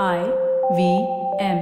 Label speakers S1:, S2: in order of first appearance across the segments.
S1: I V M.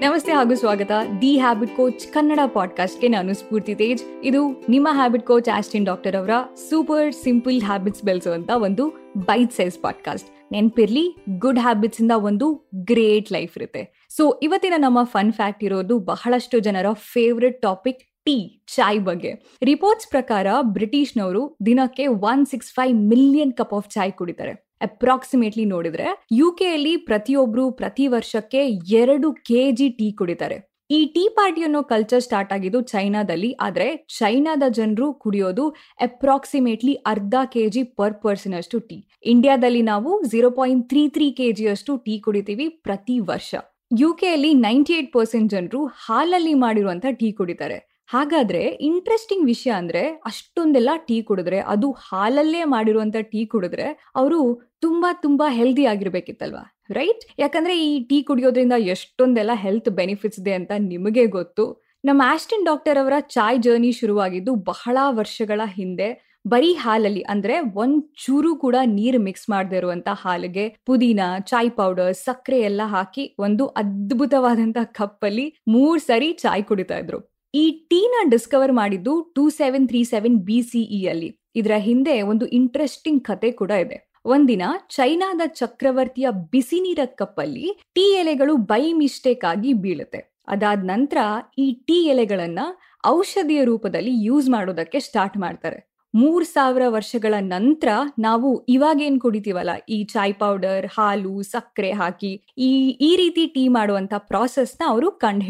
S2: ನಮಸ್ತೆ ಹಾಗೂ ಸ್ವಾಗತ. ದಿ ಹ್ಯಾಬಿಟ್ ಕೋಚ್ ಕನ್ನಡ ಪಾಡ್ಕಾಸ್ಟ್ಗೆ ನಾನು ಸ್ಫೂರ್ತಿ ತೇಜ್. ಇದು ನಿಮ್ಮ ಹ್ಯಾಬಿಟ್ ಕೋಚ್ ಆಸ್ಟಿನ್ ಡಾಕ್ಟರ್ ಅವರ ಸೂಪರ್ ಸಿಂಪಲ್ ಹ್ಯಾಬಿಟ್ಸ್ ಬೆಳೆಸುವಂತ ಒಂದು ಬೈಟ್ ಸೈಜ್ ಪಾಡ್ಕಾಸ್ಟ್ ನೆನ್ಪಿರ್ಲಿ ಗುಡ್ ಹ್ಯಾಬಿಟ್ಸ್ ಇಂದ ಒಂದು ಗ್ರೇಟ್ ಲೈಫ್ ಇರುತ್ತೆ. ಸೊ ಇವತ್ತಿನ ನಮ್ಮ ಫನ್ ಫ್ಯಾಕ್ಟ್ ಇರೋದು ಬಹಳಷ್ಟು ಜನರ ಫೇವ್ರೆಟ್ ಟಾಪಿಕ್ ಟೀ ಚಾಯ್ ಬಗ್ಗೆ. ರಿಪೋರ್ಟ್ಸ್ ಪ್ರಕಾರ ಬ್ರಿಟಿಷ್ನವರು ದಿನಕ್ಕೆ one six five million cup of chai ಕುಡಿತಾರೆ. ಅಪ್ರಾಕ್ಸಿಮೇಟ್ಲಿ ನೋಡಿದ್ರೆ ಯು ಕೆಯಲ್ಲಿ ಪ್ರತಿಯೊಬ್ರು ಪ್ರತಿ ವರ್ಷಕ್ಕೆ ಎರಡು ಕೆ ಜಿ ಟೀ ಕುಡಿತಾರೆ. ಈ ಟೀ ಪಾರ್ಟಿ ಅನ್ನೋ ಕಲ್ಚರ್ ಸ್ಟಾರ್ಟ್ ಆಗಿದ್ದು ಚೈನಾದಲ್ಲಿ. ಆದ್ರೆ ಚೈನಾದ ಜನರು ಕುಡಿಯೋದು ಅಪ್ರಾಕ್ಸಿಮೇಟ್ಲಿ ಅರ್ಧ ಕೆ ಜಿ ಪರ್ ಪರ್ಸನ್ ಅಷ್ಟು ಟೀ ಇಂಡಿಯಾದಲ್ಲಿ ನಾವು zero point three three K G ಅಷ್ಟು ಟೀ ಕುಡಿತೀವಿ ಪ್ರತಿ ವರ್ಷ. ಯು ಕೆಯಲ್ಲಿ ನೈಂಟಿ ಏಟ್ ಪರ್ಸೆಂಟ್ ಜನರು ಹಾಲಲ್ಲಿ ಮಾಡಿರುವಂತ ಟೀ ಕುಡಿತಾರೆ. ಹಾಗಾದ್ರೆ ಇಂಟ್ರೆಸ್ಟಿಂಗ್ ವಿಷಯ ಅಂದ್ರೆ ಅಷ್ಟೊಂದೆಲ್ಲ ಟೀ ಕುಡಿದ್ರೆ, ಅದು ಹಾಲಲ್ಲೇ ಮಾಡಿರುವಂತ ಟೀ ಕುಡಿದ್ರೆ ಅವರು ತುಂಬಾ ತುಂಬಾ ಹೆಲ್ದಿ ಆಗಿರ್ಬೇಕಿತ್ತಲ್ವಾ ರೈಟ್ ಯಾಕಂದ್ರೆ ಈ ಟೀ ಕುಡಿಯೋದ್ರಿಂದ ಎಷ್ಟೊಂದೆಲ್ಲ ಹೆಲ್ತ್ ಬೆನಿಫಿಟ್ಸ್ ಇದೆ ಅಂತ ನಿಮಗೆ ಗೊತ್ತು. ನಮ್ಮ ಆಸ್ಟಿನ್ ಡಾಕ್ಟರ್ ಅವರ ಚಾಯ್ ಜರ್ನಿ ಶುರುವಾಗಿದ್ದು ಬಹಳ ವರ್ಷಗಳ ಹಿಂದೆ. ಬರೀ ಹಾಲಲ್ಲಿ ಅಂದ್ರೆ ಒಂದ್ ಚೂರು ಕೂಡ ನೀರು ಮಿಕ್ಸ್ ಮಾಡದೇ ಇರುವಂತ ಹಾಲಿಗೆ ಪುದೀನ, ಚಾಯ್ ಪೌಡರ್ ಸಕ್ಕರೆ ಎಲ್ಲ ಹಾಕಿ ಒಂದು ಅದ್ಭುತವಾದಂತ ಕಪ್ಪಲ್ಲಿ ಮೂರ್ ಸರಿ ಚಾಯ್ ಕುಡಿತಾ ಇದ್ರು. ಈ ಟೀನ ಡಿಸ್ಕವರ್ ಮಾಡಿದ್ದು two seven three seven B CE ಅಲ್ಲಿ. ಇದರ ಹಿಂದೆ ಒಂದು ಇಂಟ್ರೆಸ್ಟಿಂಗ್ ಕತೆ ಕೂಡ ಇದೆ. ಒಂದಿನ ಚೈನಾದ ಚಕ್ರವರ್ತಿಯ ಬಿಸಿ ನೀರ ಕಪ್ಪಲ್ಲಿ ಟೀ ಎಲೆಗಳು ಬೈ ಮಿಸ್ಟೇಕ್ ಆಗಿ ಬೀಳುತ್ತೆ. ಅದಾದ ನಂತರ ಈ ಟೀ ಎಲೆಗಳನ್ನ ಔಷಧಿಯ ರೂಪದಲ್ಲಿ ಯೂಸ್ ಮಾಡೋದಕ್ಕೆ ಸ್ಟಾರ್ಟ್ ಮಾಡ್ತಾರೆ. ಮೂರ್ ಸಾವಿರ ವರ್ಷಗಳ ನಂತರ ನಾವು ಇವಾಗೇನ್ ಕುಡಿತೀವಲ್ಲ? ಈ ಚಾಯ್ ಪೌಡರ್ ಹಾಲು, ಸಕ್ಕರೆ ಹಾಕಿ ಈ ಈ ರೀತಿ ಟೀ ಮಾಡುವಂತ ಪ್ರಾಸೆಸ್ನ ಅವರು ಕಂಡು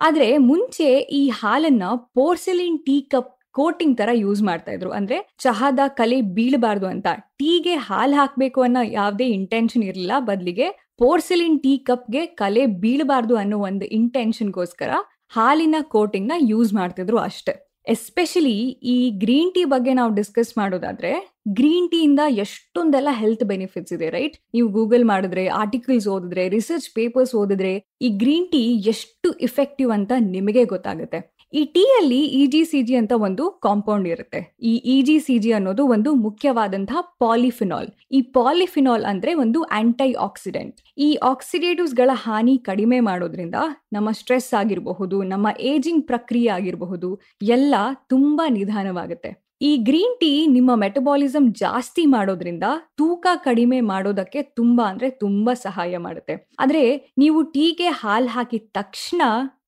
S2: ಆದ್ರೆ ಮುಂಚೆ ಈ ಹಾಲನ್ನ ಪೋರ್ಸಿಲಿನ್ ಟೀ ಕಪ್ ಕೋಟಿಂಗ್ ತರ ಯೂಸ್ ಮಾಡ್ತಾ ಇದ್ರು. ಅಂದ್ರೆ ಚಹಾದ ಕಲೆ ಬೀಳಬಾರ್ದು ಅಂತ. ಟೀಗೆ ಹಾಲು ಹಾಕ್ಬೇಕು ಅನ್ನೋ ಯಾವ್ದೇ ಇಂಟೆನ್ಷನ್ ಇರಲಿಲ್ಲ. ಬದಲಿಗೆ ಪೋರ್ಸಿಲಿನ್ ಟೀ ಕಪ್ಗೆ ಕಲೆ ಬೀಳಬಾರ್ದು ಅನ್ನೋ ಒಂದು ಇಂಟೆನ್ಷನ್ಗೋಸ್ಕರ ಹಾಲಿನ ಕೋಟಿಂಗ್ನ ಯೂಸ್ ಮಾಡ್ತಿದ್ರು ಅಷ್ಟೇ. ಎಸ್ಪೆಷಲಿ ಈ ಗ್ರೀನ್ ಟೀ ಬಗ್ಗೆ ನಾವು ಡಿಸ್ಕಸ್ ಮಾಡೋದಾದ್ರೆ ಗ್ರೀನ್ ಟೀ ಇಂದ ಎಷ್ಟೊಂದೆಲ್ಲ ಹೆಲ್ತ್ ಬೆನಿಫಿಟ್ಸ್ ಇದೆ ರೈಟ್ ನೀವು ಗೂಗಲ್ ಮಾಡಿದ್ರೆ ಆರ್ಟಿಕಲ್ಸ್ ಓದಿದ್ರೆ ರಿಸರ್ಚ್ ಪೇಪರ್ಸ್ ಓದಿದ್ರೆ, ಈ ಗ್ರೀನ್ ಟೀ ಎಷ್ಟು ಇಫೆಕ್ಟಿವ್ ಅಂತ ನಿಮಗೆ ಗೊತ್ತಾಗುತ್ತೆ. ಈ ಟೀ ಅಲ್ಲಿ ಇ ಜಿ ಸಿ ಜಿ ಅಂತ ಒಂದು ಕಾಂಪೌಂಡ್ ಇರುತ್ತೆ. ಈ ಇ ಜಿ ಸಿ ಜಿ ಅನ್ನೋದು ಒಂದು ಮುಖ್ಯವಾದಂತಹ ಪಾಲಿಫಿನಾಲ್ ಈ ಪಾಲಿಫಿನಾಲ್ ಅಂದ್ರೆ ಒಂದು ಆಂಟೈ ಆಕ್ಸಿಡೆಂಟ್ ಈ ಆಕ್ಸಿಡೇಟಿವ್ಸ್ಗಳ ಹಾನಿ ಕಡಿಮೆ ಮಾಡೋದ್ರಿಂದ ನಮ್ಮ ಸ್ಟ್ರೆಸ್ ಆಗಿರಬಹುದು, ನಮ್ಮ ಏಜಿಂಗ್ ಪ್ರಕ್ರಿಯೆ ಆಗಿರಬಹುದು, ಎಲ್ಲ ತುಂಬಾ ನಿಧಾನವಾಗುತ್ತೆ. ಈ ಗ್ರೀನ್ ಟೀ ನಿಮ್ಮ ಮೆಟಬಾಲಿಸಮ್ ಜಾಸ್ತಿ ಮಾಡೋದ್ರಿಂದ ತೂಕ ಕಡಿಮೆ ಮಾಡೋದಕ್ಕೆ ತುಂಬಾ ಅಂದ್ರೆ ತುಂಬಾ ಸಹಾಯ ಮಾಡುತ್ತೆ. ಆದ್ರೆ ನೀವು ಟೀಗೆ ಹಾಲ್ ಹಾಕಿದ ತಕ್ಷಣ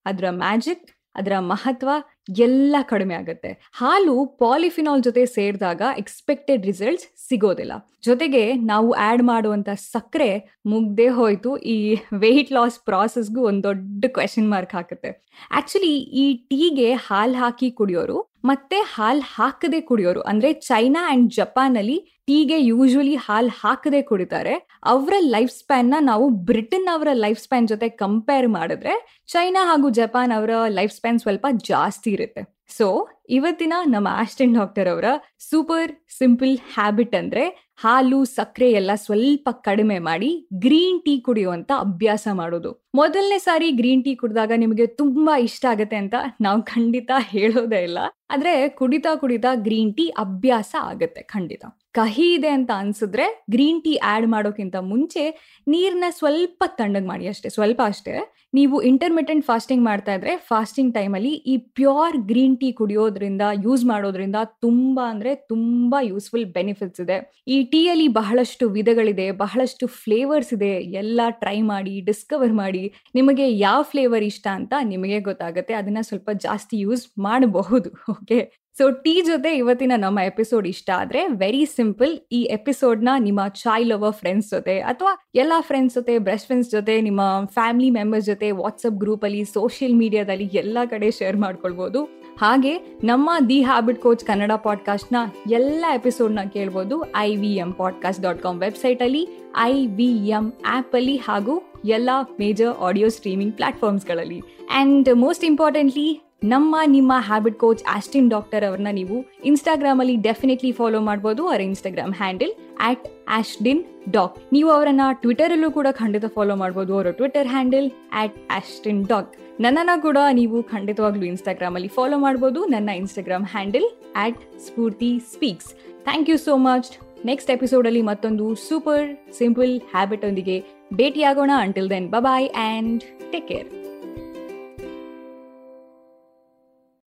S2: ಅದರ ಮ್ಯಾಜಿಕ್ ಅದರ ಮಹತ್ವ ಎಲ್ಲ ಕಡಿಮೆ ಆಗುತ್ತೆ. ಹಾಲು ಪಾಲಿಫಿನಾಲ್ ಜೊತೆ ಸೇರಿದಾಗ ಎಕ್ಸ್ಪೆಕ್ಟೆಡ್ ರಿಸಲ್ಟ್ಸ್ ಸಿಗೋದಿಲ್ಲ. ಜೊತೆಗೆ ನಾವು ಆಡ್ ಮಾಡುವಂತ ಸಕ್ಕರೆ ಮುಗ್ದೇ ಹೋಯ್ತು. ಈ ವೆಯ್ಟ್ ಲಾಸ್ ಪ್ರಾಸೆಸ್ಗೂ ಒಂದು ದೊಡ್ಡ ಕ್ವೆಶನ್ ಮಾರ್ಕ್ ಹಾಕುತ್ತೆ. ಆಕ್ಚುಲಿ ಈ ಟೀಗೆ ಹಾಲು ಹಾಕಿ ಕುಡಿಯೋರು ಮತ್ತೆ ಹಾಲ್ ಹಾಕದೆ ಕುಡಿಯೋರು. ಅಂದ್ರೆ ಚೈನಾ ಅಂಡ್ ಜಪಾನ್ ಅಲ್ಲಿ ಟೀಗೆ ಯೂಶುವಲಿ ಹಾಲ್ ಹಾಕದೆ ಕುಡಿತಾರೆ. ಅವರ ಲೈಫ್ ಸ್ಪ್ಯಾನ್ನ ನಾವು ಬ್ರಿಟನ್ ಅವರ ಲೈಫ್ ಸ್ಪ್ಯಾನ್ ಜೊತೆ ಕಂಪೇರ್ ಮಾಡಿದ್ರೆ, ಚೈನಾ ಹಾಗೂ ಜಪಾನ್ ಅವರ ಲೈಫ್ ಸ್ಪ್ಯಾನ್ ಸ್ವಲ್ಪ ಜಾಸ್ತಿ ಇರುತ್ತೆ. ಸೊ ಇವತ್ತಿನ ನಮ್ಮ ಆಸ್ಟೆಂಟ್ ಡಾಕ್ಟರ್ ಅವರ ಸೂಪರ್ ಸಿಂಪಲ್ ಹ್ಯಾಬಿಟ್ ಅಂದ್ರೆ ಹಾಲು, ಸಕ್ಕರೆ ಎಲ್ಲ ಸ್ವಲ್ಪ ಕಡಿಮೆ ಮಾಡಿ ಗ್ರೀನ್ ಟೀ ಕುಡಿಯುವಂತ ಅಭ್ಯಾಸ ಮಾಡೋದು. ಮೊದಲನೇ ಸಾರಿ ಗ್ರೀನ್ ಟೀ ಕುಡಿದಾಗ ನಿಮಗೆ ತುಂಬಾ ಇಷ್ಟ ಆಗತ್ತೆ ಅಂತ ನಾವು ಖಂಡಿತ ಹೇಳೋದೇ ಇಲ್ಲ. ಆದ್ರೆ ಕುಡಿತಾ ಕುಡಿತಾ ಗ್ರೀನ್ ಟೀ ಅಭ್ಯಾಸ ಆಗತ್ತೆ ಖಂಡಿತ. ಕಹಿ ಇದೆ ಅಂತ ಅನ್ಸಿದ್ರೆ ಗ್ರೀನ್ ಟೀ ಆಡ್ ಮಾಡೋಕ್ಕಿಂತ ಮುಂಚೆ ನೀರನ್ನ ಸ್ವಲ್ಪ ತಣ್ಣಗೆ ಮಾಡಿ ಅಷ್ಟೇ, ಸ್ವಲ್ಪ ಅಷ್ಟೇ. ನೀವು ಇಂಟರ್ಮಿಟೆಂಟ್ ಫಾಸ್ಟಿಂಗ್ ಮಾಡ್ತಾ ಇದ್ರೆ ಫಾಸ್ಟಿಂಗ್ ಟೈಮಲ್ಲಿ ಈ ಪ್ಯೂರ್ ಗ್ರೀನ್ ಟೀ ಕುಡಿಯೋದ್ರಿಂದ ಯೂಸ್ ಮಾಡೋದ್ರಿಂದ ತುಂಬಾ ಅಂದ್ರೆ ತುಂಬಾ ಯೂಸ್ಫುಲ್ ಬೆನಿಫಿಟ್ಸ್ ಇದೆ. ಈ ಟೀಯಲ್ಲಿ ಬಹಳಷ್ಟು ವಿಧಗಳಿದೆ, ಬಹಳಷ್ಟು ಫ್ಲೇವರ್ಸ್ ಇದೆ. ಎಲ್ಲ ಟ್ರೈ ಮಾಡಿ ಡಿಸ್ಕವರ್ ಮಾಡಿ ನಿಮಗೆ ಯಾವ ಫ್ಲೇವರ್ ಇಷ್ಟ ಅಂತ ನಿಮಗೆ ಗೊತ್ತಾಗುತ್ತೆ. ಅದನ್ನ ಸ್ವಲ್ಪ ಜಾಸ್ತಿ ಯೂಸ್ ಮಾಡಬಹುದು ಓಕೆ ಸೊ ಟೀ ಜೊತೆ ಇವತ್ತಿನ ನಮ್ಮ ಎಪಿಸೋಡ್ ಇಷ್ಟ ಆದ್ರೆ ವೆರಿ ಸಿಂಪಲ್ ಈ ಎಪಿಸೋಡ್ನ ನಿಮ್ಮ ಚಾಯ್ ಲವರ್ ಫ್ರೆಂಡ್ಸ್ ಜೊತೆ ಅಥವಾ ಎಲ್ಲ ಫ್ರೆಂಡ್ಸ್ ಜೊತೆ ಬೆಸ್ಟ್ ಫ್ರೆಂಡ್ಸ್ ಜೊತೆ, ನಿಮ್ಮ ಫ್ಯಾಮಿಲಿ ಮೆಂಬರ್ಸ್ ಜೊತೆ ವಾಟ್ಸಪ್ ಗ್ರೂಪ್ ಅಲ್ಲಿ ಸೋಷಿಯಲ್ ಮೀಡಿಯಾದಲ್ಲಿ ಎಲ್ಲ ಕಡೆ ಶೇರ್ ಮಾಡ್ಕೊಳ್ಬಹುದು ಹಾಗೆ ನಮ್ಮ ದಿ ಹ್ಯಾಬಿಟ್ ಕೋಚ್ ಕನ್ನಡ ಪಾಡ್ಕಾಸ್ಟ್ನ ಎಲ್ಲ ಎಪಿಸೋಡ್ನ ಕೇಳ್ಬೋದು I V M podcast dot com website ಅಲ್ಲಿ ಐ ವಿ ಎಂ ಆಪ್ ಅಲ್ಲಿ ಹಾಗೂ ಎಲ್ಲ ಮೇಜರ್ ಆಡಿಯೋ ಸ್ಟ್ರೀಮಿಂಗ್ ಪ್ಲಾಟ್ಫಾರ್ಮ್ಸ್ಗಳಲ್ಲಿ. ಅಂಡ್ ಮೋಸ್ಟ್ ಇಂಪಾರ್ಟೆಂಟ್ಲಿ ನಮ್ಮ, ನಿಮ್ಮ ಹ್ಯಾಬಿಟ್ ಕೋಚ್ ಆಸ್ಟಿನ್ ಡಾಕ್ಟರ್ ಅವ್ರನ್ನ ನೀವು ಇನ್ಸ್ಟಾಗ್ರಾಮ್ ಅಲ್ಲಿ ಡೆಫಿನೆಟ್ಲಿ ಫಾಲೋ ಮಾಡಬಹುದು ಅವರ Instagram handle at Austin doc ನೀವು ಅವರನ್ನ ಟ್ವಿಟರ್ ಅಲ್ಲೂ ಕೂಡ ಖಂಡಿತ ಫಾಲೋ ಮಾಡಬಹುದು ಅವರ Twitter handle at Austin doc ನನ್ನನ್ನ ಕೂಡ ನೀವು ಖಂಡಿತವಾಗ್ಲೂ ಇನ್ಸ್ಟಾಗ್ರಾಮ್ ಅಲ್ಲಿ ಫಾಲೋ ಮಾಡಬಹುದು ನನ್ನ Instagram handle at Spoorthi speaks thank you so much next episode ಅಲ್ಲಿ ಮತ್ತೊಂದು ಸೂಪರ್ ಸಿಂಪಲ್ ಹ್ಯಾಬಿಟ್ ಒಂದಿಗೆ ಭೇಟಿಯಾಗೋಣ. Until then bye and take care